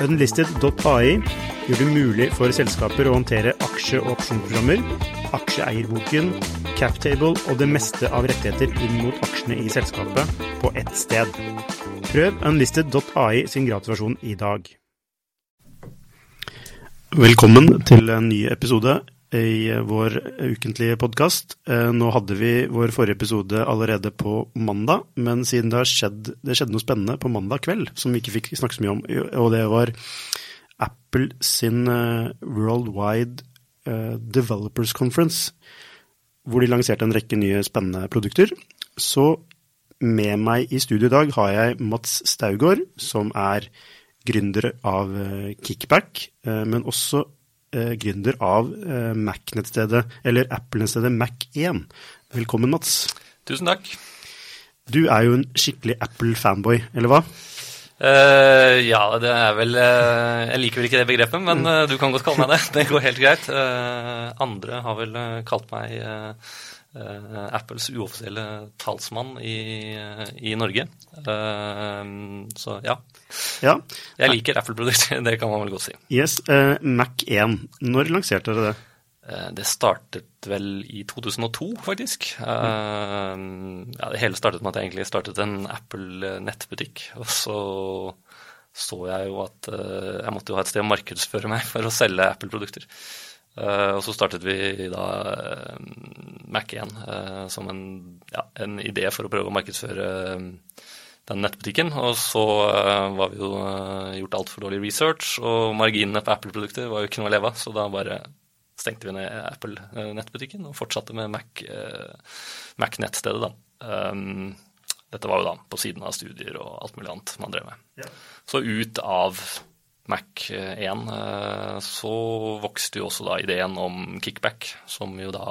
Unlisted.ai gjør det mulig for selskaper å håndtere aksje- og opsjonsprogrammer, aksjeeierboken, captable og det meste av rettigheter inn mot aksjene i selskapet på ett sted. Prøv unlisted.ai sin gratisversjon i dag. Velkommen til en ny episode i vår ukentlige podkast. Nå hadde vi vår forrige episode allerede på mandag, men siden det, skjedd, det skjedde noe spennende på mandag kveld som vi ikke fikk snakke så mye om, og det var Apple sin Worldwide Developers Conference, hvor de lanserte en rekke nye spennende produkter. Så med meg i studio i dag har jeg Mats Staugård, som er gründer av Kickback, men også gründer av Mac-nettstedet, eller Apple-nettstedet Mac1. Velkommen, Mats. Tusen takk. Du er jo en skikkelig Apple-fanboy, eller hva? Uh, ja, det er vel uh, Jeg liker vel ikke det begrepet, men uh, du kan godt kalle meg det. Det går helt greit. andre har vel kalt meg Apples uoffisielle talsmann i, i Norge. så ja. ja. Jeg liker Apple-produkter, det kan man vel godt si. Yes, Mac1. Når lanserte dere det? Det startet vel i 2002, faktisk. Mm. Ja, det hele startet med at jeg egentlig startet en Apple-nettbutikk. Og så så jeg jo at jeg måtte jo ha et sted å markedsføre meg for å selge Apple-produkter. Og så startet vi da Mac1 som en, ja, en idé for å prøve å markedsføre den nettbutikken. Og så var vi jo gjort altfor dårlig research, og marginene på Apple-produkter var jo ikke noe å leve av, så da bare stengte vi ned Apple-nettbutikken og fortsatte med Mac-nettstedet, da. Dette var jo da på siden av studier og alt mulig annet man drev med. Ja. Så ut av Mac1 så vokste jo også da ideen om kickback, som jo da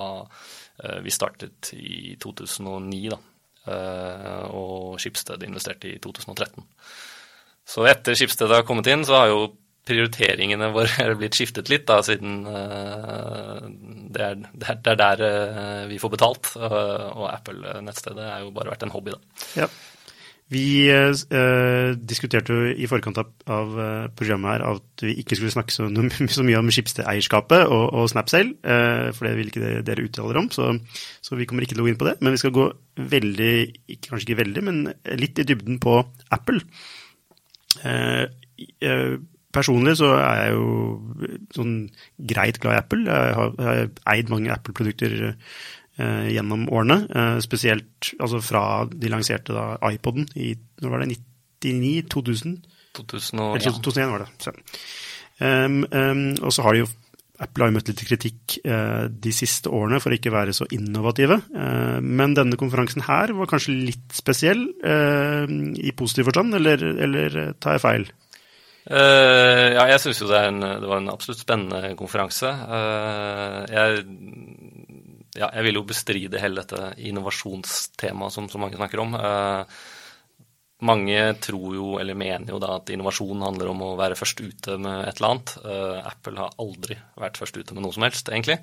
vi startet i 2009, da. Og Skipsted investerte i 2013. Så etter Skipsted har kommet inn, så har jo prioriteringene våre blitt skiftet litt, da, siden det, er, er, der vi får betalt. Og Apple-nettstedet er jo bare vært en hobby, da. Ja. Vi diskuterte jo i forkant av, av programmet her at vi ikke skulle snakke så, så mye om Schibsted-eierskapet og, og Snapsale, for det vil ikke dere uttale om, så, så, vi kommer ikke til å gå inn på det. Men vi skal gå veldig, kanskje ikke veldig, men litt i dybden på Apple. Personlig så er jeg jo sånn greit glad i Apple. Jeg har, jeg har eid mange Apple-produkter eh, gjennom årene. Eh, spesielt altså fra de lanserte da iPoden i når var det, 99? 2000? 2000 og, ja. 2001 var det. Så. Um, um, og så har de jo Apple har jo møtt litt kritikk eh, de siste årene for å ikke være så innovative. Eh, men denne konferansen her var kanskje litt spesiell, eh, i positiv forstand, eller, eller tar jeg feil? Uh, ja, jeg syns jo det, det, var en absolutt spennende konferanse. Uh, jeg, ja, jeg vil jo bestride hele dette innovasjonstemaet som så mange snakker om. Eh, mange tror jo, eller mener jo da, at innovasjon handler om å være først ute med et eller annet. Apple har aldri vært først ute med noe som helst, egentlig.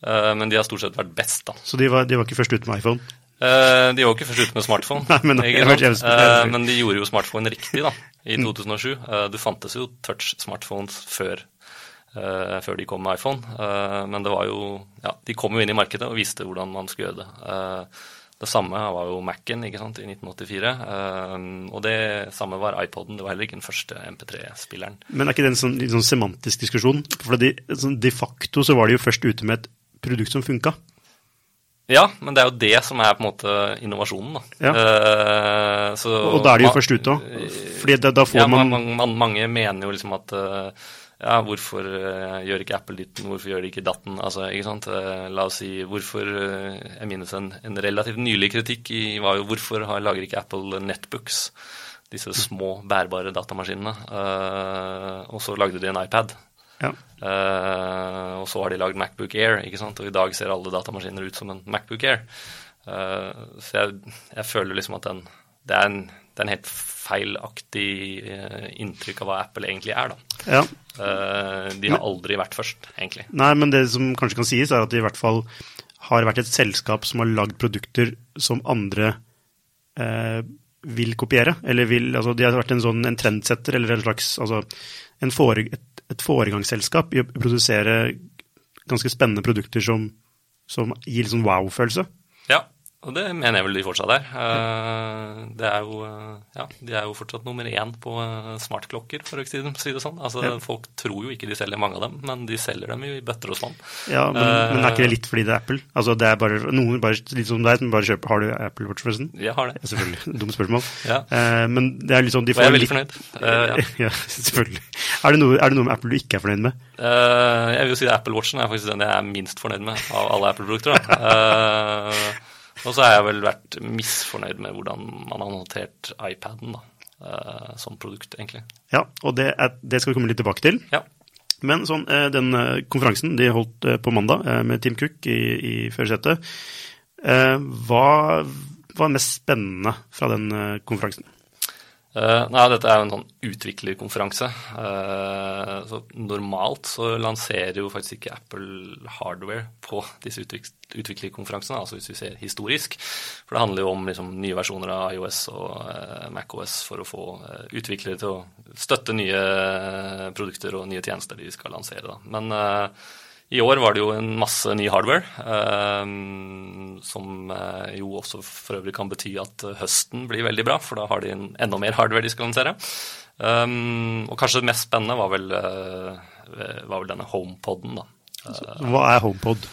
men de har stort sett vært best, da. Så de var, de var ikke først ute med iPhone? Uh, de var ikke først ute med smartphone, Nei, men, uh, men, de gjorde jo smartphone riktig da, i 2007. Uh, det fantes jo touch-smartphones før, før, de kom med iPhone. men det var jo, ja, de kom jo inn i markedet og visste hvordan man skulle gjøre det. det samme var jo Mac-en i 1984. og det samme var iPoden. Det var heller ikke den første MP3-spilleren. Men er ikke det en sånn, sånn semantisk diskusjon? For de, sånn, de facto så var de jo først ute med et produkt som funka. Ja, men det er jo det som er på en måte innovasjonen, da. Ja. Uh, så, og da er de jo først ute òg. Fordi da, da får ja, man... man, man Mange mener jo liksom at uh, ja, hvorfor uh, gjør ikke Apple ditten, hvorfor gjør de ikke datten? Altså, ikke sant? la oss si hvorfor Jeg minnes en, en, relativt nylig kritikk i var jo hvorfor har, lager ikke Apple netbooks? Disse små, bærbare datamaskinene. og så lagde de en iPad. Ja. Uh, og så har de lagd Macbook Air, ikke sant? og i dag ser alle datamaskiner ut som en Macbook Air. Uh, så jeg, jeg, føler liksom at den, det, er en, det er en helt feilaktig eh, inntrykk av hva Apple egentlig er. da. Ja. Eh, de har aldri vært først, egentlig. Nei, men det som kanskje kan sies, er at de i hvert fall har vært et selskap som har lagd produkter som andre eh, vil kopiere. Eller vil Altså, de har vært en sånn en trendsetter, eller en slags Altså en fore, et, et foregangsselskap i å produsere ganske spennende produkter som, som gir sånn wow-følelse. Ja, og det mener jeg vel de fortsatt er. Eh, det er jo, eh, ja, de er jo fortsatt nummer én på eh, smartklokker, for å si det sånn. Altså, Ja. Folk tror jo ikke de selger mange av dem, men de selger dem jo i bøtter og spann. Ja, men, men er ikke det litt fordi det er Apple? Altså, det er bare noen bare, litt som deg, som bare kjøper Har du Apple Watch, forresten? Jeg har det. Ja, selvfølgelig. Dumt spørsmål. Ja. Men det er litt sånn de får Og jeg er veldig litt fornøyd. Uh, ja. ja, selvfølgelig. Er det, noe, er det noe med Apple du ikke er fornøyd med? Jeg vil jo si at Apple Watchen er faktisk den jeg er minst fornøyd med av alle Apple-produkter. og så har jeg vel vært misfornøyd med hvordan man har håndtert iPaden da, eh, som produkt, egentlig. Ja, og det, er, det skal vi komme litt tilbake til. Ja. Men sånn, eh, den eh, konferansen de holdt på mandag med Tim Cook i, i førersetet, hva var mest spennende fra den konferansen? Eh, nei, dette er jo en sånn utviklerkonferanse. Uh, så normalt så lanserer jo faktisk ikke Apple hardware på disse utvik utviklerkonferansene, altså hvis vi ser historisk. For det handler jo om liksom, nye versjoner av iOS og uh, MacOS for å få utviklere til å støtte nye produkter og nye tjenester de skal lansere. Da. Men i år var det jo en masse ny hardware, eh, som eh, jo også for øvrig kan bety at eh, høsten blir veldig bra, for da har de enda mer hardware de skal lansere. Um, og kanskje det mest spennende var vel, eh, var vel denne HomePoden, da. Hva er HomePod?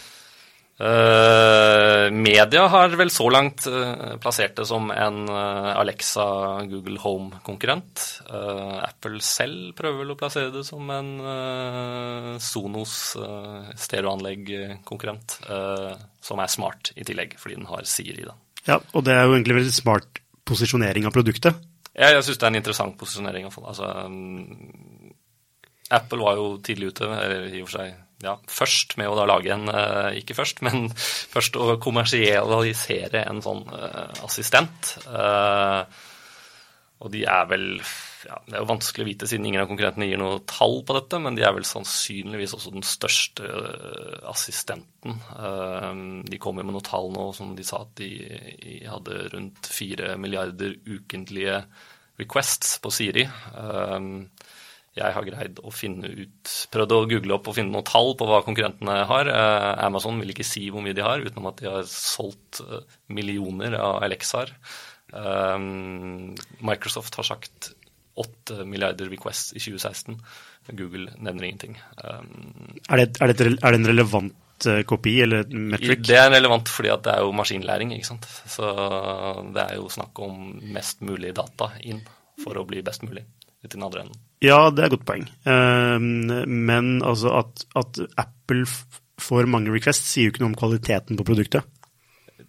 Eh, media har vel så langt eh, plassert det som en eh, Alexa Google Home-konkurrent. Apple selv prøver vel å plassere det som en Sonos stereoanlegg-konkurrent, som er smart i tillegg, fordi den har Siri. da. Ja, og det er jo egentlig veldig smart posisjonering av produktet. Jeg, jeg syns det er en interessant posisjonering. i. Altså, mm, Apple var jo tidlig ute, eller i og for seg ja, først med å da lage en eh, Ikke først, men først å kommersialisere en sånn eh, assistent. Eh, og de er vel ja, Det er jo vanskelig å vite siden ingen av konkurrentene gir noe tall på dette, men de er vel sannsynligvis også den største assistenten. De kom jo med noen tall nå som de sa at de, de hadde rundt fire milliarder ukentlige requests på Siri. Eh, jeg har greid å finne ut Prøvd å google opp og finne noen tall på hva konkurrentene har. Eh, Amazon vil ikke si hvor mye de har, utenom at de har solgt eh, millioner av Alexaer. Eh, Microsoft har sagt 8 milliarder requests i 2016. Google nevner ingenting. Er det, er det, er det en relevant kopi eller et metric? det er relevant fordi at det er jo maskinlæring, ikke sant. Så det er jo snakk om mest mulig data inn for å bli best mulig i den andre enden. Ja, det er et godt poeng. Eh, men altså at, at Apple får mange requests, sier jo ikke noe om kvaliteten på produktet.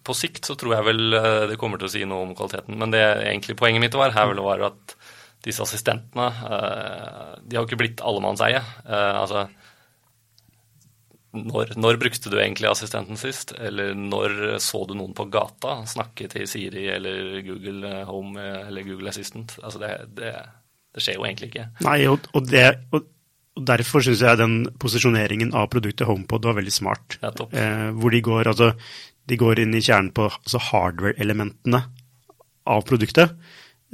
På sikt så tror jeg vel eh, det kommer til å si noe om kvaliteten, men det egentlig poenget mitt var her vel var at disse assistentene eh, de har jo ikke blitt allemannseie. Eh, Altså når, når brukte du egentlig assistenten sist? Eller når så du noen på gata snakke til Siri eller Google Home eller Google Assistant? Altså det, det, det skjer jo egentlig ikke. Nei, og, og, det, og, derfor syns jeg den posisjoneringen av produktet HomePod var veldig smart. Ja, Eh, hvor de går, altså, de går inn i kjernen på altså hardware-elementene av produktet.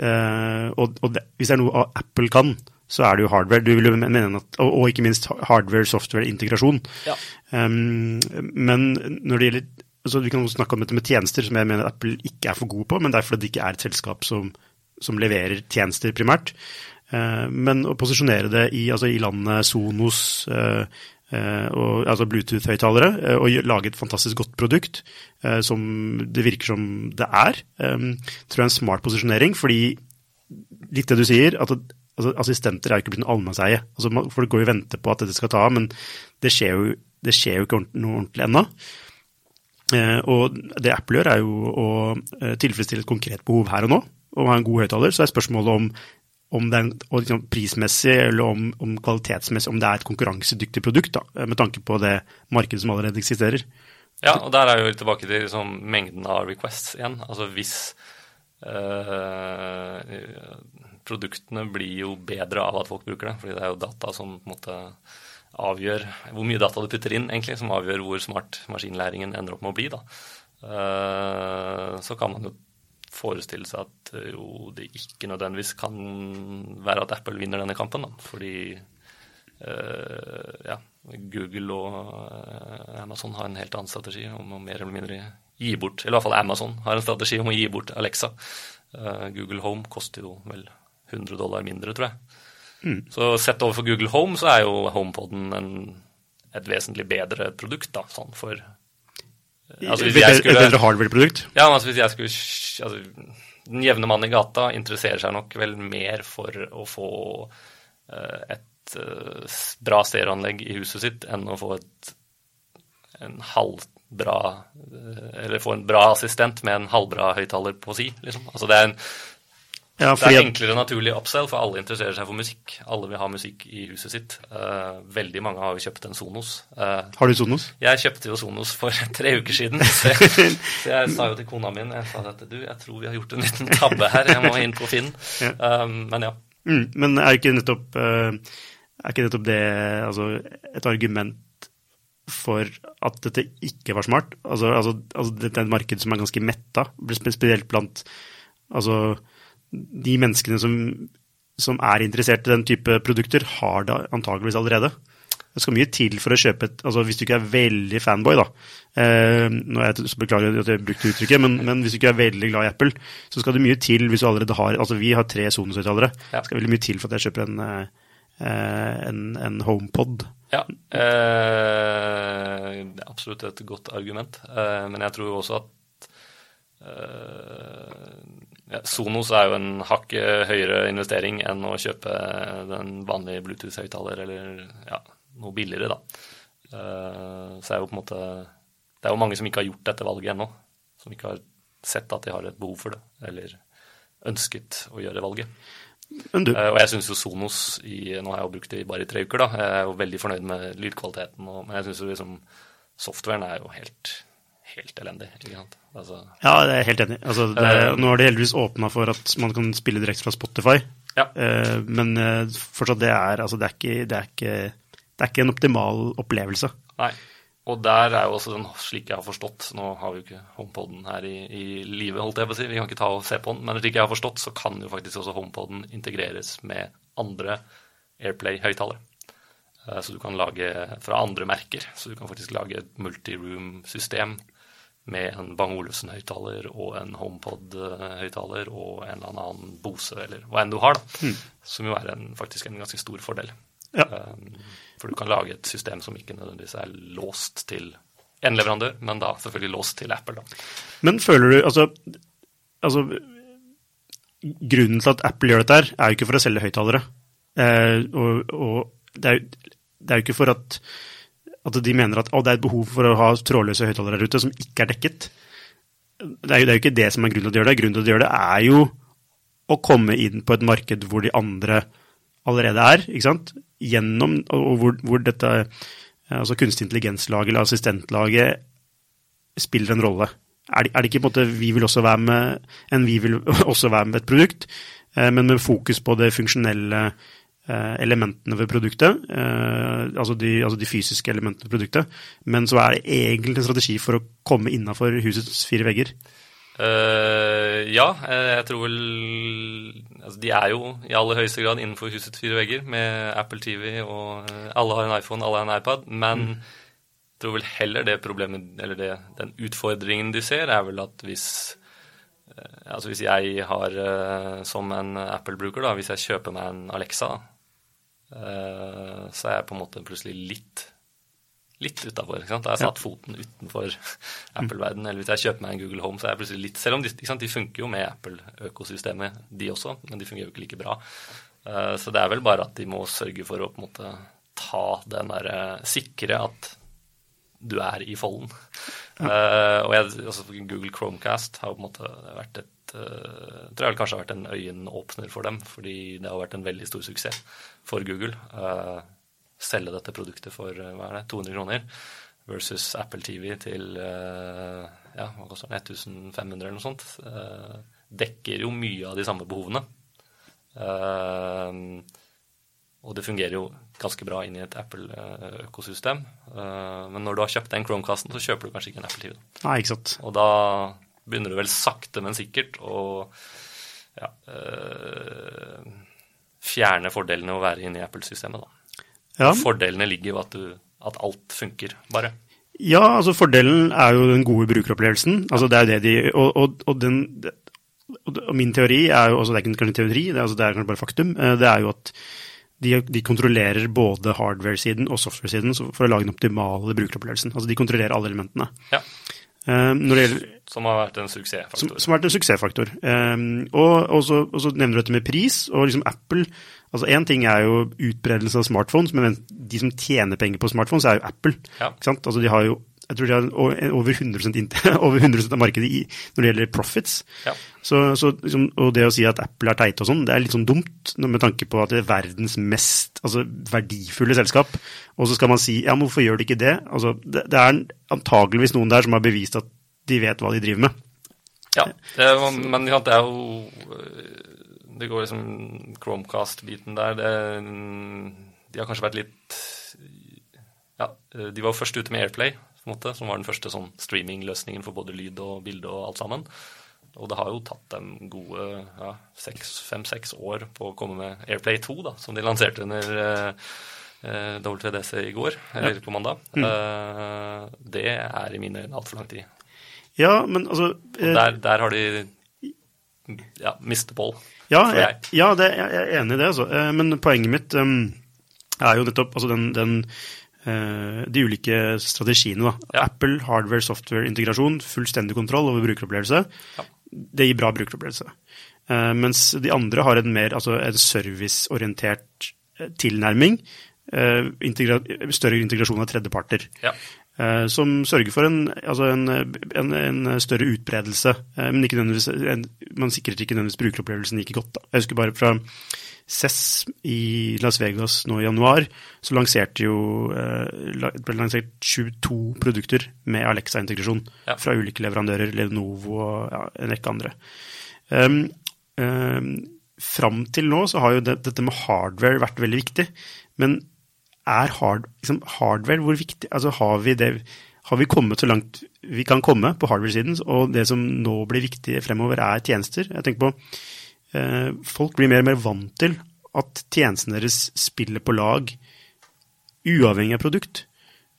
Eh, og og det, hvis det er noe Apple kan, så er det jo hardware. Du vil jo mene at, og, og ikke minst hardware-software-integrasjon. Ja. Um, men når det gjelder altså Vi kan også snakke om dette med tjenester, som jeg mener Apple ikke er for gode på, men det er fordi det ikke er et selskap som, som leverer tjenester primært. Eh, men å posisjonere det i, altså i landet Sonos, eh, eh, og, altså Bluetooth-høyttalere, og lage et fantastisk godt produkt, som det virker som det er, tror jeg er en smart posisjonering. fordi litt det du sier, at altså, assistenter er jo ikke blitt en allmennseie. Altså, folk går jo og venter på at dette skal ta av, men det skjer jo, det skjer jo ikke noe ordentlig ennå. Og det Apple gjør, er jo å tilfredsstille et konkret behov her og nå, og ha en god høyttaler. Så er spørsmålet om, om det er liksom, prismessig eller om, om, kvalitetsmessig, om det er et konkurransedyktig produkt, da, med tanke på det markedet som allerede eksisterer. Ja, og der er jo tilbake til liksom, mengden av requests igjen. Altså hvis øh, Produktene blir jo bedre av at folk bruker det, fordi det er jo data som på en måte avgjør hvor mye data du putter inn, egentlig, som avgjør hvor smart maskinlæringen ender opp med å bli. da. Uh, så kan man jo forestille seg at eh, jo, det ikke nødvendigvis kan være at Apple vinner denne kampen. Da. Fordi uh, ja, Google og uh, Amazon har en helt annen strategi om å mer eller mindre gi bort Eller i hvert fall Amazon har en strategi om å gi bort Alexa. Google Home koster jo vel 100 dollar mindre, tror jeg. Mm. Så sett overfor Google Home så er jo HomePoden en, et vesentlig bedre produkt, da, sånn for Altså, hvis jeg skulle, et bedre hardware-produkt? Ja, altså hvis jeg skulle altså, Den jevne mann i gata interesserer seg nok vel mer for å få uh, et uh, bra stereoanlegg i huset sitt enn å få et en halvbra uh, Eller få en bra assistent med en halvbra høyttaler på si, liksom. Altså det er en ja, det er enklere naturlig upsell, for alle interesserer seg for musikk. Alle vil ha musikk i huset sitt. Uh, veldig mange har jo kjøpt en Sonos. Uh, har du Sonos? Jeg kjøpte jo Sonos for tre uker siden. Så jeg, så jeg sa jo til kona mi jeg sa at du, jeg tror vi har gjort en liten tabbe her, jeg må inn på Finn. Ja. Um, men ja. Mm, men er ikke nettopp, uh, er ikke nettopp det altså, et argument for at dette ikke var smart? Altså, altså, altså dette er et marked som er ganske metta, spesielt blant altså de menneskene som, som, er interessert i den type produkter, har det antageligvis allerede. Det skal mye til for å kjøpe et altså Hvis du ikke er veldig fanboy, da eh, nå er jeg Beklager at jeg brukte uttrykket, men, men, hvis du ikke er veldig glad i Apple, så skal det mye til hvis du allerede har Altså, vi har tre Sonos-høyttalere. Ja. Det skal veldig mye til for at jeg kjøper en, eh, en, en HomePod. Ja, eh, det er absolutt et godt argument. Eh, men jeg tror også at eh, Sonos er jo en hakk høyere investering enn å kjøpe den vanlige Bluetooth-høyttaler eller ja, noe billigere, da. Uh, så er jo på en måte Det er jo mange som ikke har gjort dette valget ennå. Som ikke har sett at de har et behov for det, eller ønsket å gjøre valget. Du... Og jeg syns jo Sonos i, Nå har jeg jo brukt det bare i tre uker, da. Jeg er jo veldig fornøyd med lydkvaliteten, og, men jeg syns jo liksom Softwaren er jo helt helt elendig. ikke sant? Altså, ja, det er jeg helt enig. Altså, det, uh, nå har de heldigvis åpna for at man kan spille direkte fra Spotify. Ja. Uh, men uh, fortsatt, det er, altså, det, er ikke, det, er ikke, det er ikke en optimal opplevelse. Nei. Og der er jo også den, slik jeg har forstått Nå har vi jo ikke HomePoden her i, i livet, holdt jeg på å si. Vi kan ikke ta og se på den. Men slik jeg har forstått, så kan jo faktisk også HomePoden integreres med andre Airplay-høyttalere. Så du kan lage fra andre merker. Så du kan faktisk lage et multiroom-system med en Bang Olufsen-høyttaler og en HomePod-høyttaler og en eller annen Bose eller hva enn du har, da, mm. som jo er en, faktisk en ganske stor fordel. Ja. Um, for du kan lage et system som ikke nødvendigvis er låst til en leverandør, men da selvfølgelig låst til Apple. Da. Men føler du altså, altså Grunnen til at Apple gjør dette, her, er jo ikke for å selge høyttalere. Eh, og, og det, er, det er jo ikke for at at de mener at det er et behov for å ha trådløse høyttalere der ute som ikke er dekket. Det er, jo, det er, jo, ikke det som er grunnen til å gjøre det. Grunnen til å gjøre det er jo å komme inn på et marked hvor de andre allerede er. ikke sant? Gjennom, og hvor, hvor dette altså kunstig intelligens-laget eller assistentlaget spiller en rolle. Er det, er det, ikke på en måte vi vil også være med, enn vi vil også være med et produkt, eh, men med fokus på det funksjonelle Eh, elementene ved produktet, eh, altså de, altså de, fysiske elementene ved produktet, men så er det egentlig en strategi for å komme innafor husets fire vegger? Uh, ja, jeg tror vel altså De er jo i aller høyeste grad innenfor husets fire vegger med Apple TV, og alle har en iPhone, alle har en iPad, men mm. jeg tror vel heller det problemet, eller det, den utfordringen de ser, er vel at hvis Altså hvis jeg har, som en Apple-bruker, da, hvis jeg kjøper meg en Alexa, Eh, så er jeg på en måte plutselig litt litt utafor. Da har jeg satt foten utenfor Apple-verdenen. Eller hvis jeg kjøper meg en Google Home, så er jeg plutselig litt Selv om de, de funker jo med Apple-økosystemet, de også, men de fungerer jo ikke like bra. Eh, så det er vel bare at de må sørge for å på en måte ta den derre Sikre at du er i folden. Ja. Og jeg, altså Google Chromecast har på en måte vært et uh, tror jeg kanskje har vært en øyenåpner for dem, fordi det har vært en veldig stor suksess for Google. Uh, selge dette produktet for hva er det, 200 kroner versus Apple TV til ja, hva koster den, 1500 eller noe sånt. dekker jo mye av de samme behovene. og det fungerer jo ganske bra inn i et Apple-økosystem. men når du har kjøpt den Chromecasten, så kjøper du kanskje ikke en Apple TV. Nei, ikke sant. Og da begynner du vel sakte, men sikkert å ja, øh, fjerne fordelene å være inne i Apple-systemet. Ja. Fordelene ligger jo at, du, at alt funker, bare. Ja, altså fordelen er jo den gode brukeropplevelsen. Altså det er det de, og, og, og, den, og min teori er jo, altså det er ikke en teori, det er, altså det er kanskje bare faktum, eh, det er jo at de, de kontrollerer både hardware-siden og software-siden for å lage den optimale brukeropplevelsen. Altså de kontrollerer alle elementene. Ja. Uh, gjelder, som har vært en suksessfaktor. Som, som har vært en suksessfaktor. Um, og, og, så, og, så, nevner du dette med pris. og liksom Apple altså Én ting er jo utbredelse av smartphones, men de som tjener penger på smartphones, er jo Apple. Ja. Altså De har jo jeg tror de har over 100, over 100% av markedet i, når det gjelder profits. Ja. Så, så liksom, og det å si at Apple er teite og sånn, det er litt sånn dumt med tanke på at det er verdens mest altså, verdifulle selskap. Og så skal man si ja, men hvorfor gjør de ikke det? Altså, det, det er antageligvis noen der som har bevist at de vet hva de driver med. Ja, det er, men det er jo Det går liksom Chromecast-biten der. Det, de har kanskje vært litt Ja, de var først ute med Airplay på en måte, som var den første sånn streamingløsningen for både lyd og bilde og alt sammen. Og det har jo tatt dem gode ja, fem-seks år på å komme med Airplay 2, da, som de lanserte under eh, eh WDC i går, eller på mandag. Mm. Eh, det er i mine øyne altfor lang tid. Ja, men altså eh, der, der, har de ja, mistet ball. Ja, jeg, ja det, jeg er enig i det, altså. Eh, men poenget mitt um, er jo nettopp altså den, den de ulike strategiene. Da. Ja. Apple hardware-software-integrasjon, fullstendig kontroll over brukeropplevelse. Ja. Det gir bra brukeropplevelse. Uh, mens de andre har en mer altså en serviceorientert eh, tilnærming. Integra større integrasjon av tredjeparter. Ja. Som sørger for en, altså en, en, en større utbredelse. men man sikrer ikke nødvendigvis brukeropplevelsen like godt. Da. Jeg husker bare fra CES i Las Vegas nå i januar, så lanserte jo det ble lansert 22 produkter med Alexa-integrasjon ja. fra ulike leverandører, Lenovo og ja, en rekke andre. Um, um, fram til nå så har jo det, dette med hardware vært veldig viktig, men er hard, liksom hardware hvor viktig Altså har vi det har vi kommet så langt vi kan komme på hardware-siden, og det som nå blir viktig fremover, er tjenester. Jeg tenker på Eh, folk blir mer og mer vant til at tjenestene deres spiller på lag uavhengig av produkt.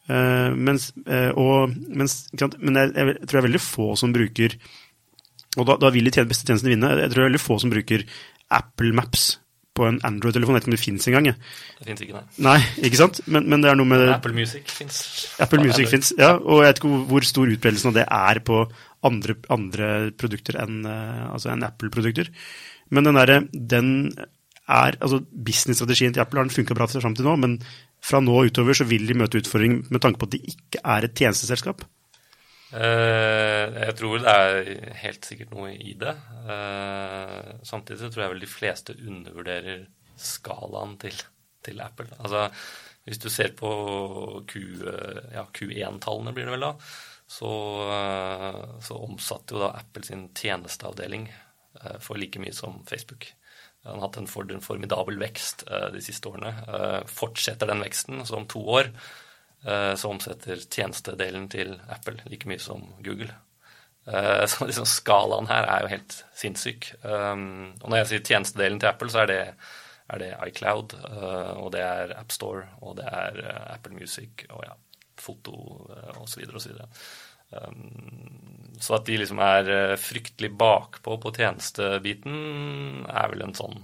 Uh, mens, uh, og, mens, men jeg, jeg, tror det er veldig få som bruker Og da, da vil de beste tjenestene vinne. Jeg tror det er veldig få som bruker Apple Maps på en Android-telefon. Jeg vet ikke om det fins engang. Det fins ikke, nei. Nei, ikke sant? Men, men det er noe med Apple Music fins. Apple Music fins, ja. Og jeg vet ikke hvor stor utbredelsen av det er på andre, andre produkter enn altså en Apple-produkter. Men den derre den er, altså Businessstrategien til Apple har funka bra fram til nå, men fra nå utover så vil de møte utfordring med tanke på at de ikke er et tjenesteselskap? Uh, jeg tror det er helt sikkert noe i det. Uh, samtidig så tror jeg vel de fleste undervurderer skalaen til, til Apple. Altså, hvis du ser på Q, ja, Q1-tallene, blir det vel da, så, uh, så omsatte jo da Apple sin tjenesteavdeling Eh, for like mye som Facebook. Han har hatt en formidabel vekst eh, de siste årene. Eh, fortsetter den veksten, så om to år så omsetter tjenestedelen til Apple like mye som Google. Så liksom skalaen her er jo helt sinnssyk. Og når jeg sier tjenestedelen til Apple, så er det, er det iCloud, og det er AppStore, og det er Apple Music, og ja, foto osv. osv. Så at de liksom er eh, fryktelig bakpå på tjenestebiten, er vel en sånn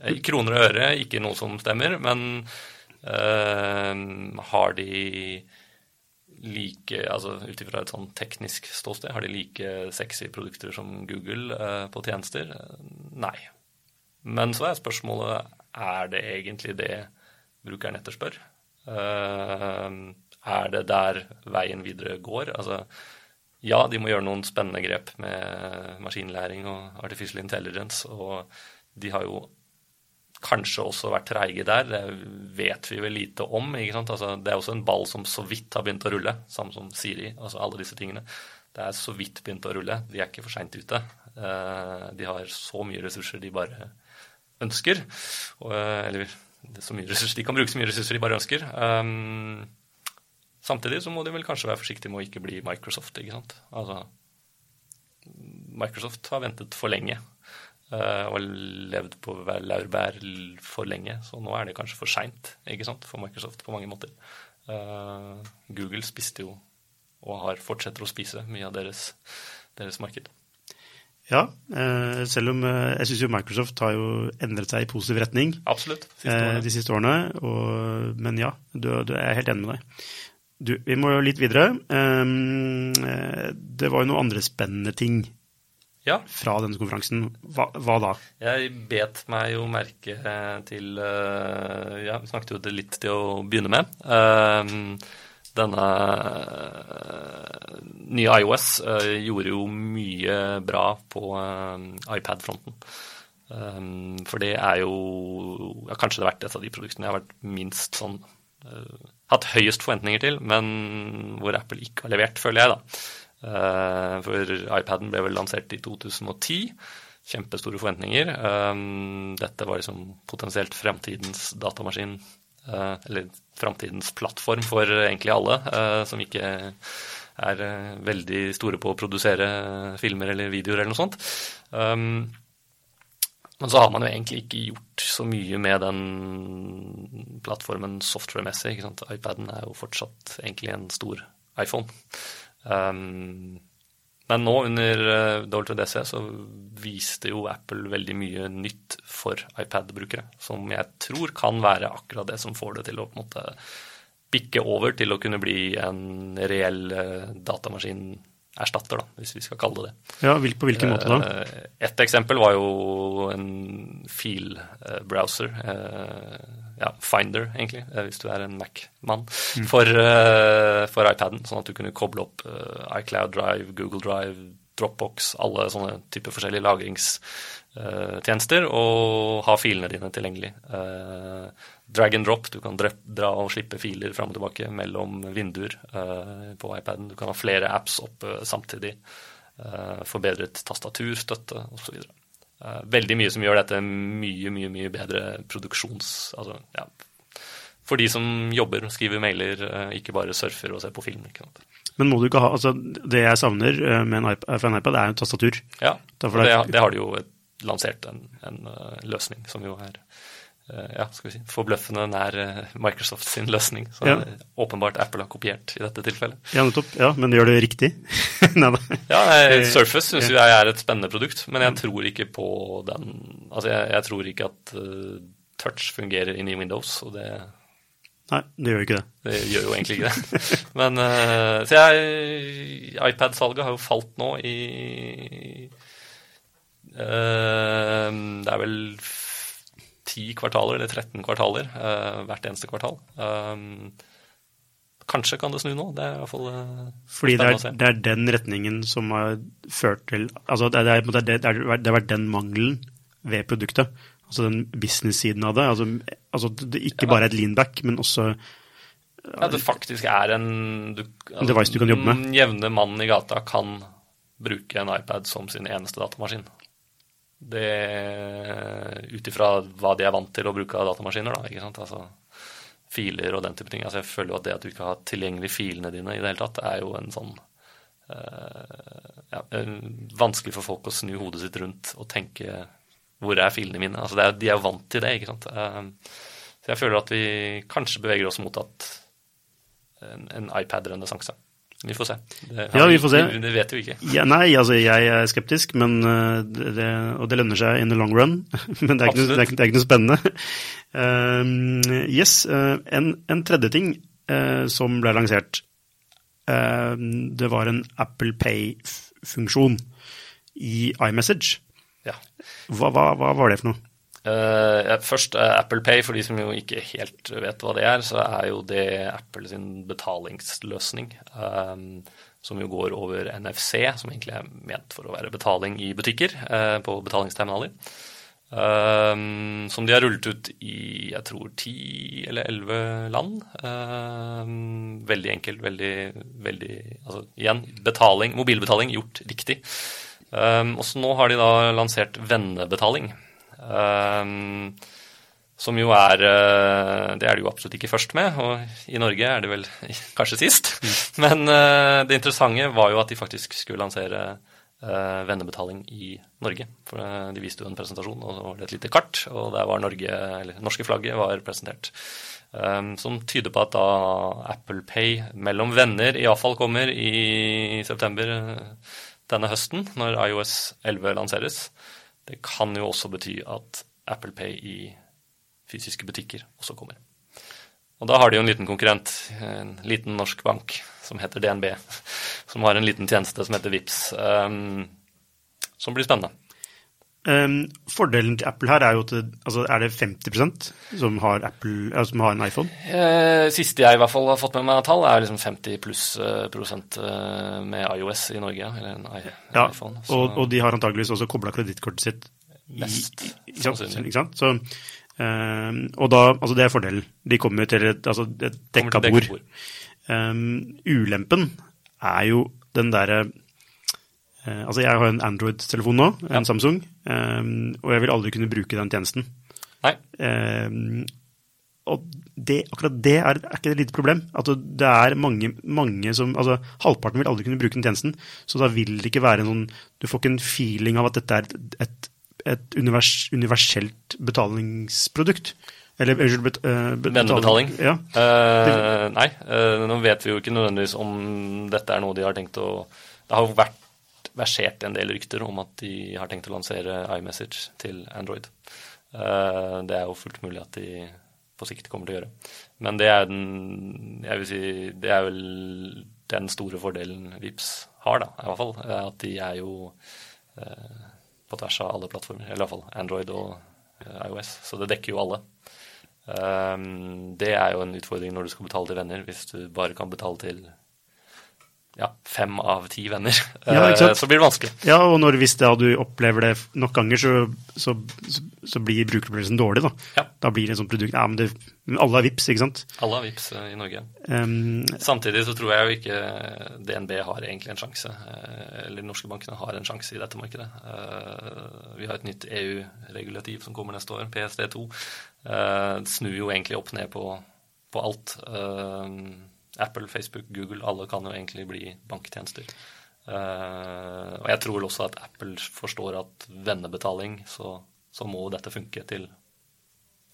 eh, kroner og øre, ikke noe som stemmer, men øh, har de like Altså ut ifra et sånn teknisk ståsted, har de like sexy produkter som Google øh, på tjenester? Nei. Men så er spørsmålet er det egentlig det brukeren etterspør. Uh, er det der veien videre går? Altså ja, de må gjøre noen spennende grep med maskinlæring og artificial intelligence, og de har jo kanskje også vært treige der. Det vet vi vel lite om. Altså, det er også en ball som så vidt har begynt å rulle, samme som Siri. altså alle disse tingene. Det er så vidt begynt å rulle. De er ikke for seint ute. Eh, de har så mye ressurser de bare ønsker. Eller så mye ressurser, de kan bruke så mye ressurser de bare ønsker. Samtidig så må de vel kanskje være forsiktige med å ikke bli Microsoft. ikke sant? Altså, Microsoft har ventet for lenge uh, og levd på laurbær for lenge, så nå er det kanskje for seint for Microsoft på mange måter. Uh, Google spiste jo, og har fortsetter å spise, mye av deres, deres marked. Ja, eh, selv om eh, jeg syns jo Microsoft har jo endret seg i positiv retning Absolutt, siste eh, de siste årene. Og, men ja, du, du, er helt enig med deg. Du, vi må jo litt videre. Det var jo noen andre spennende ting ja. fra denne konferansen. Hva, hva, da? Jeg bet meg jo merke til Ja, vi snakket jo det litt til å begynne med denne uh, nye iOS gjorde jo mye bra på iPad-fronten. Um, for det er jo ja, kanskje det har vært et av de produktene jeg har vært minst sånn Hatt høyest forventninger til, men hvor Apple ikke har levert, føler jeg, da. for iPaden ble vel lansert i 2010 kjempestore forventninger. Dette var liksom potensielt fremtidens datamaskin Eh, eller framtidens plattform for egentlig alle, eh, som ikke er eh, veldig store på å produsere filmer eller videoer eller noe sånt. Men så har man jo egentlig ikke gjort så mye med den plattformen software-messig. iPaden er jo fortsatt egentlig en stor iPhone. Um, men nå under WDC WWDC så viste jo Apple veldig mye nytt for iPad-brukere, som jeg tror kan være akkurat det som får det til å på en måte bikke over til å kunne bli en reell eh, datamaskinerstatter, da, hvis vi skal kalle det det. Ja, På hvilken måte da? Eh, et eksempel var jo en filbrowser ja, Finder, egentlig, eh, hvis du er en Mac-mann, mm. for, for, iPaden. Sånn at du kunne koble opp iCloud Drive, Google Drive, Dropbox, alle sånne typer forskjellige lagringstjenester, uh, og ha filene dine tilgjengelig. drag and drop, du kan dra, og slippe filer fram og tilbake mellom vinduer på iPaden. Du kan ha flere apps oppe samtidig. forbedret tastaturstøtte osv. Eh, veldig mye som gjør dette mye, mye mye bedre produksjons... Altså, ja, for de som jobber, skriver mailer, eh, ikke bare surfer og ser på film. Men må du ikke ha altså Det jeg savner eh, med en iPad, en iPad, er jo tastatur. Ja, det, det, har de jo lansert en, en løsning som jo er Eh, ja, skal vi si, forbløffende nær eh, Microsoft sin løsning. Så ja. åpenbart Apple har kopiert i dette tilfellet. Ja, nettopp. Ja, Men gjør det riktig? Nei da. Ja, Surface syns jeg er et spennende produkt, men jeg tror ikke på den Altså, jeg, jeg tror ikke at uh, touch fungerer inni i Windows, og det Nei, det gjør jo ikke det. Det gjør jo egentlig ikke det. Men uh, Så jeg iPad-salget har jo falt nå i Det er vel ti kvartaler eller 13 kvartaler uh, hvert eneste kvartal. Um, kanskje kan det snu nå. Det er i hvert fall Fordi det er, det er, den retningen som har ført til Altså det, er, det, er, det har vært den mangelen ved produktet. Altså den business-siden av det. Altså, altså det ikke bare et leanback, men også ja, det faktisk er en du, altså, device du kan jobbe med. Den jevne mannen i gata kan bruke en iPad som sin eneste datamaskin. Ut ifra hva de er vant til å bruke av datamaskiner, da. ikke sant? Altså filer og den type ting. Altså jeg føler jo at det at du ikke har tilgjengelig filene dine i det hele tatt, er jo en sånn uh, ja, vanskelig for folk å snu hodet sitt rundt og tenke hvor er filene mine? Altså er, de er jo vant til det, ikke sant. Uh, så jeg føler at vi kanskje beveger oss mot at en, en iPad-renessanse. Vi får se. Det, ja, vi får se. Det vet vi ikke. Ja, nei, altså jeg er skeptisk, men eh, det, og det lønner seg in the long run. Men det er, ikke noe, er, det er ikke noe, spennende. Uh, yes, uh, en, en, tredje ting uh, som ble lansert, det var en Apple Pay-funksjon i iMessage. Ja. Hva, hva, hva, var det for noe? Uh, først uh, Apple Pay, for de som jo ikke helt vet hva det er, så er jo det Apple sin betalingsløsning. Um, som jo går over NFC, som egentlig er ment for å være betaling i butikker uh, på betalingsterminaler. Um, som de har rullet ut i jeg tror ti eller elleve land. Um, veldig enkelt, veldig, veldig Altså igjen, betaling, mobilbetaling gjort riktig. Um, også nå har de da lansert vennebetaling. Um, som jo er uh, Det er det jo absolutt ikke først med, og i Norge er det vel kanskje sist. Mm. Men uh, det interessante var jo at de faktisk skulle lansere uh, vennebetaling i Norge. For de viste jo en presentasjon, og så var det et lite kart, og der var Norge, eller norske flagget var presentert. Um, som tyder på at da Apple Pay mellom venner iallfall kommer i september denne høsten, når iOS 11 lanseres. Det kan jo også bety at Apple Pay i fysiske butikker også kommer. Og da har de jo en liten konkurrent, en liten norsk bank som heter DNB, som har en liten tjeneste som heter VIPS, um, som blir spennende. Um, fordelen til Apple her er jo at altså er det 50% som har, Apple, altså som har en iPhone? Eh, siste jeg i hvert fall har fått med meg tall, er liksom 50 pluss uh, prosent med iOS i Norge. Eller en, en ja, iPhone. Og, og, de har antageligvis også kobla kredittkortet sitt Mest, i, sannsynlig. Ikke sant? Så, um, og da, altså det er fordelen. De kommer til et, altså dekka bord. Um, ulempen er jo den derre Altså, jeg har en Android-telefon nå, en ja. Samsung, um, og jeg vil aldri kunne bruke den tjenesten. Nei. Um, og det, akkurat det er, er ikke et lite problem. Altså, det er mange, mange som altså Halvparten vil aldri kunne bruke den tjenesten. Så da vil det ikke være en sånn Du får ikke en feeling av at dette er et, et, et univers, universelt betalingsprodukt. Eller unnskyld, bet, Vennebetaling? Ja. Uh, nei, uh, nå vet vi jo ikke nødvendigvis om dette er noe de har tenkt å Det har jo vært versert en del rykter om at de har tenkt å lansere iMessage til Android. det er jo fullt mulig at de på sikt kommer til å gjøre. Men det er den Jeg vil si det er vel den store fordelen Vips har, da, i hvert fall. At de er jo på tvers av alle plattformer. Eller iallfall Android og iOS. Så det dekker jo alle. Det er jo en utfordring når du skal betale til venner, hvis du bare kan betale til ja, fem av ti venner. Ja, uh, så blir det vanskelig. Ja, og når, hvis da du opplever det nok ganger, så, så, så blir brukeropplevelsen dårlig. Da. Ja. da blir det et sånt produkt ja, men det, Alle har VIPS, ikke sant? Alle har VIPS uh, i Norge. Um, Samtidig så tror jeg jo ikke DNB har egentlig en sjanse. Uh, eller de norske bankene har en sjanse i dette markedet. vi har et nytt EU-regulativ som kommer neste år, PSD2 Det snur jo egentlig opp ned på, på alt. Apple, Facebook, Google, alle kan jo egentlig bli banktjenester. Uh, og jeg tror også at Apple forstår at vennebetaling, så, så må dette funke til,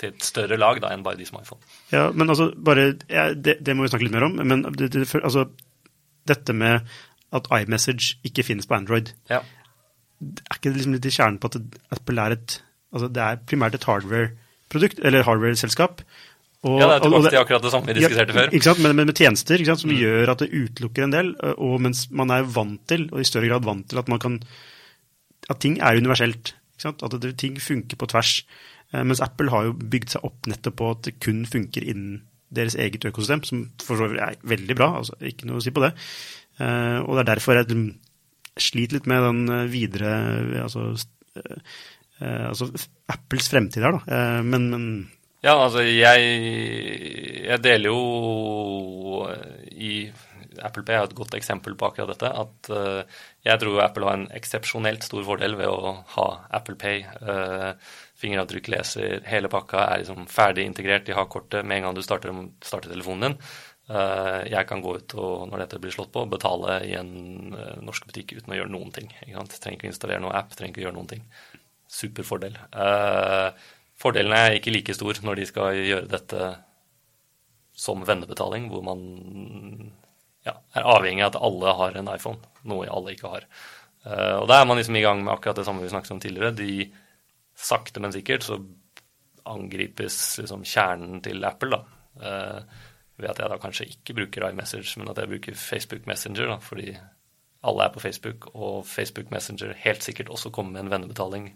til, et større lag da, enn bare de som har iPhone. Ja, men altså, bare, ja, det, det, må vi snakke litt mer om. Men det, det, for, altså, dette med at iMessage ikke finnes på Android, ja. er ikke det liksom litt i kjernen på at Apple er et altså det er primært et hardware produkt, eller hardware-selskap. Og, ja, det er tilbake til akkurat det samme vi diskuterte ja, før. Sant, Men med, med tjenester ikke sant, som mm. gjør at det utelukker en del, og mens man er vant til, og i større grad vant til, at man kan at ting er universelt. At det, ting funker på tvers. Eh, mens Apple har jo bygd seg opp nettopp på at det kun funker innen deres eget økosystem, som for så vidt er veldig bra, altså ikke noe å si på det. Eh, og det er derfor jeg sliter litt med den eh, videre altså, Eh, altså Apples fremtid her, da. Men, men Ja, altså jeg, jeg deler jo i Apple Pay er et godt eksempel på akkurat dette. At uh, jeg tror Apple har en eksepsjonelt stor fordel ved å ha Apple Pay. Uh, fingeravtrykk, leser, hele pakka er liksom ferdig integrert. De har kortet med en gang du starter, starter telefonen din. Uh, jeg kan gå ut og når dette blir slått på, betale i en norsk butikk uten å gjøre noen ting. Ikke trenger ikke å installere noen app, trenger ikke å gjøre noen ting superfordel. Uh, fordelen er ikke like stor når de skal gjøre dette som vennebetaling, hvor man ja, er avhengig av at alle har en iPhone, noe alle ikke har. Uh, og da er man liksom i gang med akkurat det samme vi snakket om tidligere. De sakte, men sikkert så angripes liksom kjernen til Apple, da. Uh, ved at jeg da kanskje ikke bruker iMessage, men at jeg bruker Facebook Messenger, da, fordi alle er på Facebook, og Facebook Messenger helt sikkert også kommer med en vennebetaling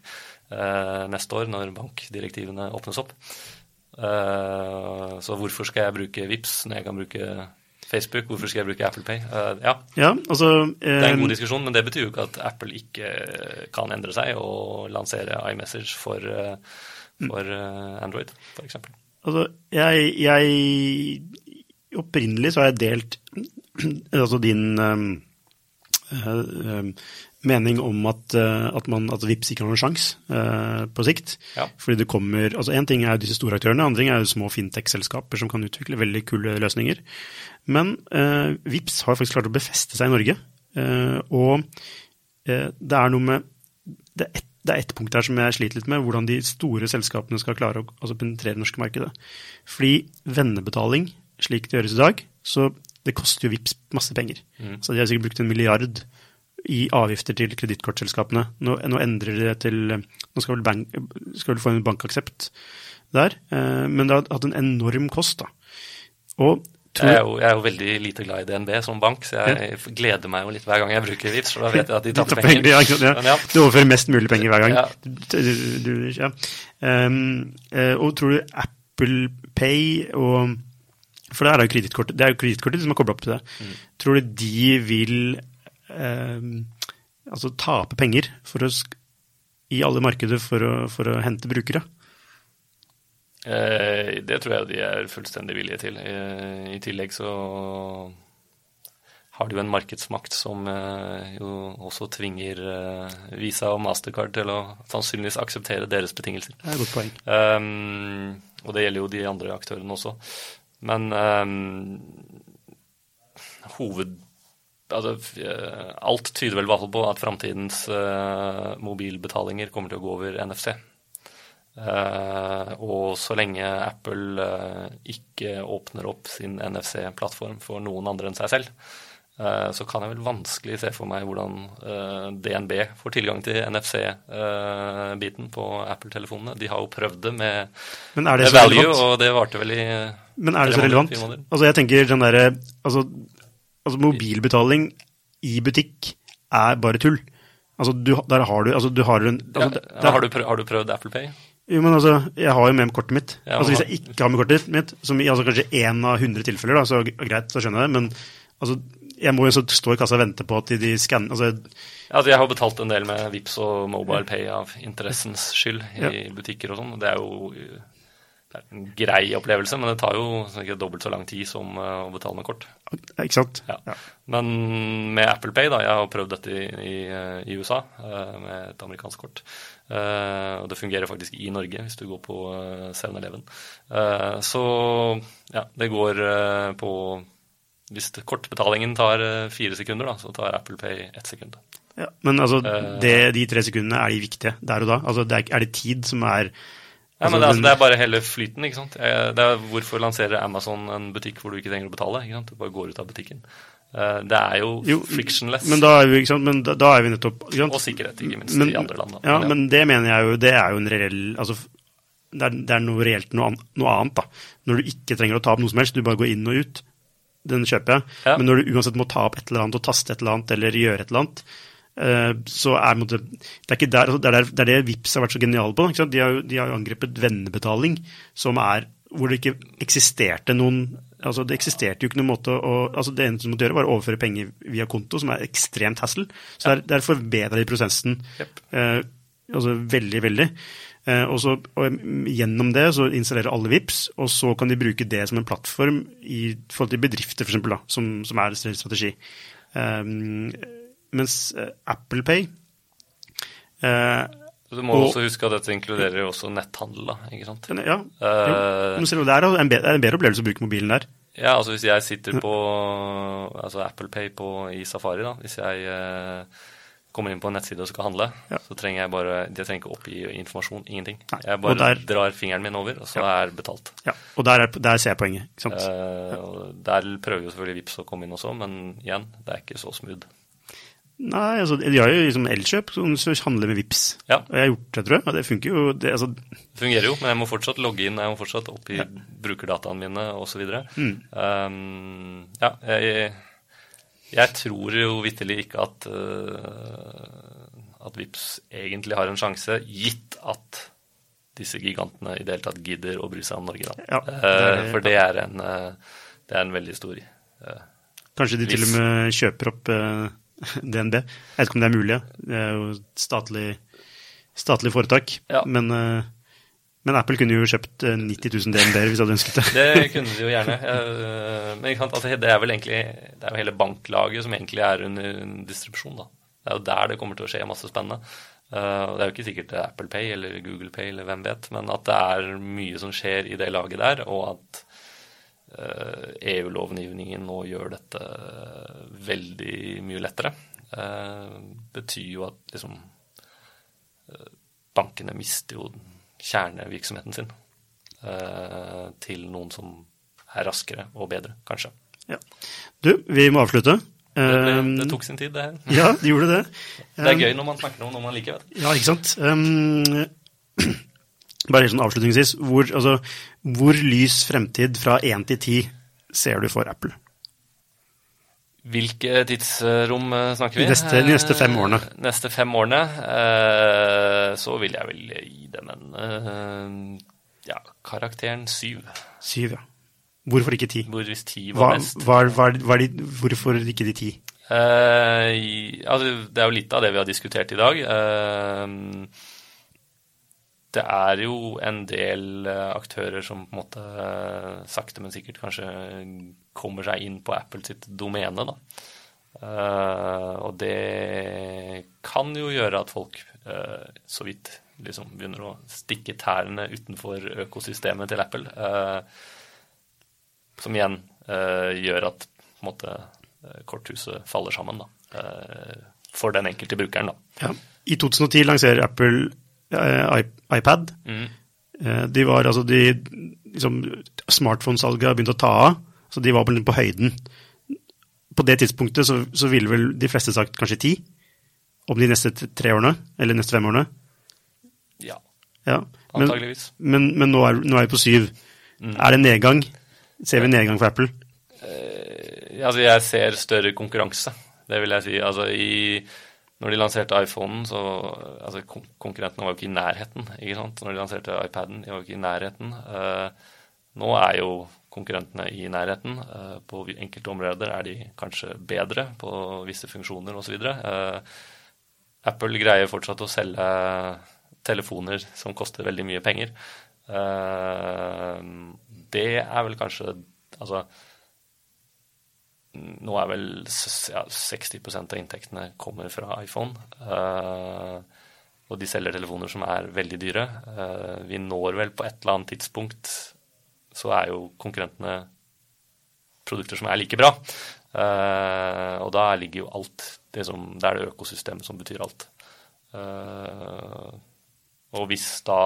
eh, neste år når bankdirektivene åpnes opp. Eh, så hvorfor skal jeg bruke VIPS når jeg kan bruke Facebook? Hvorfor skal jeg bruke Apple Pay? Uh, ja. ja, altså... det er en god diskusjon, men det betyr jo ikke at Apple ikke kan endre seg og lansere iMessage for, for Android, f.eks. Altså, jeg, jeg Opprinnelig så har jeg delt altså din um, mening om at, uh, at, man, at VIPS ikke har noen sjanse eh, på sikt. Ja. Fordi det kommer, altså Én ting er disse store aktørene, andre ting er jo små fintech-selskaper som kan utvikle veldig kule løsninger. Men eh, VIPS har faktisk klart å befeste seg i Norge. og det er noe med det er, et, det er et, punkt her som jeg sliter litt med, hvordan de store selskapene skal klare å altså penetrere det norske markedet. Fordi vennebetaling, slik det gjøres i dag, så det koster jo VIPS masse penger. Mm. Så de har sikkert brukt en milliard i avgifter til kredittkortselskapene. Nå, nå, endrer de det til Nå skal vel, bank, skal vel få en bankaksept der, eh, men det har hatt en enorm kost. da. Og jeg er, jo, jeg er, jo, veldig lite glad i DNB som bank, så jeg ja. gleder meg jo litt hver gang jeg bruker Vipps, for da vet jeg at de tapper penger. penger. Ja, ja. Du overfører mest mulig penger hver gang. Du, du, um, og tror du Apple Pay og For det er jo kredittkortet det er jo kredittkortet som er kobla opp til det. Mm. Tror du de vil eh, altså tape penger å, i alle markeder for å, for å hente brukere? Eh, det tror jeg de er fullstendig villige til. Eh, I tillegg så har de jo en markedsmakt som eh, jo også tvinger Visa og Mastercard til å sannsynligvis akseptere deres betingelser. Det er et godt poeng. Um, og det gjelder jo de andre aktørene også. Men um, hoved... Altså, alt tyder vel på at framtidens uh, mobilbetalinger kommer til å gå over NFC. Uh, og så lenge Apple uh, ikke åpner opp sin NFC-plattform for noen andre enn seg selv, uh, så kan jeg vel vanskelig se for meg hvordan DNB får tilgang til NFC-biten på Apple-telefonene. De har jo prøvd det med, det med value, relevant? og det varte vel i Men er det så relevant? Altså, jeg tenker den derre altså, altså, mobilbetaling i butikk er bare tull. Altså, du, der har du, altså, du har en altså, ja, der, har, du prøvd, har du prøvd Apple Pay? Jo, men altså, jeg har jo med kortet mitt. Ja, altså Hvis jeg ikke har med kortet mitt, som i altså, kanskje én av hundre tilfeller, da, så greit, så skjønner jeg det, men altså, jeg må jo stå i kassa og vente på at de, de skanner altså, altså, Jeg har betalt en del med Vips og Mobile Pay av interessens skyld i ja. butikker og sånn. Det er jo det er en grei opplevelse, men det tar jo ikke dobbelt så lang tid som eh, å betale med kort. Ikke sant? Ja. Ja. Men med Apple Pay, da, jeg har prøvd dette i, i, i USA eh, med et amerikansk kort. Uh, og det fungerer faktisk i Norge hvis du går på uh, 7-Eleven. Uh, så ja, det går uh, på Hvis kortbetalingen tar fire sekunder, da, så tar Apple Pay ett sekund. Ja, men altså, det, de tre sekundene, er de viktige der og da? Altså, det er, er, det tid som er ja, men det, altså, det, er bare hele flyten. ikke sant? Det er Hvorfor lanserer Amazon en butikk hvor du ikke trenger å betale? ikke sant? Du bare går ut av butikken. Eh, det er jo, jo frictionless. Men da er vi, men da, da er vi nettopp Og sikkerhet, ikke minst, men, i andre land. Da. Ja, men det mener jeg jo, det er jo en reell altså, det, er, det er, noe reelt noe, noe, annet. da. Når du ikke trenger å ta opp noe som helst, du bare går inn og ut. Den kjøper jeg. Ja. Men når du uansett må ta opp et eller annet og taste et eller annet eller gjøre et eller annet, så er det, det, er der, altså, det, er det, er det Vips har vært så geniale på. De har, de har jo angrepet vennebetaling, som er hvor det ikke eksisterte noen altså Det eksisterte jo ikke noen måte å altså Det eneste du måtte gjøre, var å overføre penger via konto, som er ekstremt hassle. Så der, der forbedra de prosessen yep. eh, altså veldig, veldig. Eh, og, så, og Gjennom det så installerer alle VIPS, og så kan de bruke det som en plattform i forhold til bedrifter, eksempel, som, som er strategi. Um, mens uh, Apple Pay uh, du må og, også huske at dette inkluderer jo også netthandel, da, ikke sant? Ja, uh, men selv om det er en bedre, en bedre opplevelse å bruke mobilen der. Ja, altså hvis jeg sitter på altså Apple Pay på, i Safari, da, hvis jeg uh, kommer inn på en nettside og skal handle, ja. så trenger jeg bare Jeg trenger ikke oppgi informasjon, ingenting. Nei, jeg bare der, drar fingeren min over, og så ja. er betalt. Ja, og der, er, der ser jeg poenget. ikke sant? Uh, der prøver jo selvfølgelig Vips å komme inn også, men igjen, det er ikke så smooth. Nei, altså, de har jo liksom Elkjøp som handler med VIPS. Ja. Og jeg har gjort det, tror jeg. Og det funker jo. Det, altså... det fungerer jo, men jeg må fortsatt logge inn, jeg må fortsatt oppgi ja. brukerdataene mine osv. Mm. Um, ja, jeg, Jeg tror jo vitterlig ikke at, uh, at Vips egentlig har en sjanse, gitt at disse gigantene i det hele tatt gidder å bry seg om Norge. Da. Ja, det er, uh, for det er, en, uh, det er en veldig stor Kanskje de til og med kjøper opp DNB. Jeg vet ikke om det er mulig. Det er jo statlig, statlig foretak. Ja. Men men Apple kunne jo kjøpt 90 000 DNB-er hvis de hadde ønsket det. det kunne de jo gjerne. Eh, men altså, det er vel egentlig det er jo hele banklaget som egentlig er under distribusjon. da. Det er jo der det kommer til å skje masse spennende. og det er jo ikke sikkert Apple Pay eller Google Pay eller hvem vet, men at det er mye som skjer i det laget der, og at EU-lovgivningen eh, e nå gjør dette veldig mye lettere, betyr jo at liksom Bankene mister jo kjernevirksomheten sin til noen som er raskere og bedre, kanskje. Ja. Du, vi må avslutte. Det, det, det, tok sin tid, det her. Ja, det gjorde det. Det er gøy når man snakker om noe man liker. Vet. du. Ja, ikke sant. Um, bare sånn avslutningsvis, hvor, altså, hvor lys fremtid fra én til ti ser du for Apple? Hvilke tidsrom eh, snakker vi? De neste, de neste fem årene. Eh, neste fem årene. Eh, så vil jeg vel gi dem en ja, karakteren syv. Syv, ja. Hvorfor ikke ti? Hvor hvis ti var mest? Hva, hva, hva, hvorfor ikke de ti? Eh, altså, det er jo litt av det vi har diskutert i dag. Eh, det er jo en del aktører som på en måte sakte, men sikkert kanskje kommer seg inn på Apple sitt domene. Da. Uh, og det kan jo gjøre at folk så vidt liksom begynner å stikke tærne utenfor økosystemet til Apple. Som igjen gjør at på en måte, korthuset faller sammen da, for den enkelte brukeren. Da. Ja. I 2010 lanserer Apple iPad. Mm. De var altså de liksom, Smartphone-salget har begynt å ta av. Så de var på, på høyden. På det tidspunktet så, så, ville vel de fleste sagt kanskje ti? Om de neste tre årene? Eller neste fem årene? Ja. ja. Men, Antageligvis. Men, men nå, er, nå, er, vi på syv. Mm. Er det nedgang? Ser vi nedgang for Apple? Eh, altså, jeg ser større konkurranse. Det vil jeg si. Altså, i, når de lanserte iPhonen, så altså, Konkurrentene var jo ikke i nærheten. ikke sant? Når de lanserte iPaden, de var jo ikke i nærheten. Uh, nå er jo konkurrentene i nærheten. Eh, på enkelte områder er de kanskje bedre på visse funksjoner osv. Eh, Apple greier fortsatt å selge telefoner som koster veldig mye penger. Eh, det er vel kanskje Altså nå er vel ja, 60% av inntektene kommer fra iPhone. og de selger telefoner som er veldig dyre. vi når vel på et eller annet tidspunkt så er jo konkurrentene produkter som er like bra. Uh, og da ligger jo alt det som Det er det økosystemet som betyr alt. Uh, og hvis da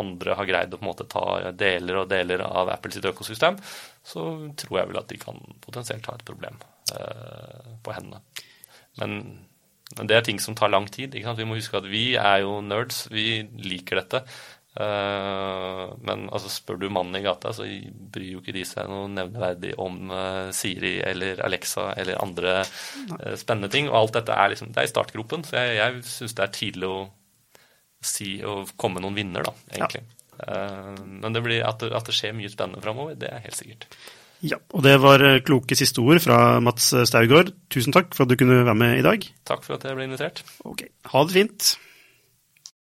andre har greid å på en måte ta deler og deler av Apple sitt økosystem, så tror jeg vel at de kan potensielt ha et problem eh, på hendene. Men, men, det er ting som tar lang tid. Vi må huske at vi er jo nerds. Vi liker dette. Eh, men altså, spør du mannen i gata, så bryr jo ikke de seg noe nevneverdig om eh, Siri eller Alexa eller andre uh, spennende ting. Og alt dette er liksom, det er i startgropen, så jeg, jeg syns det er tidlig å si og komme noen vinner, da, egentlig. Ja. men det blir, at, det, at det skjer mye spennende framover, det er helt sikkert. Ja, og det var kloke siste ord fra Mats Staugård. Tusen takk for at du kunne være med i dag. Takk for at jeg ble invitert. Ok, Ha det fint.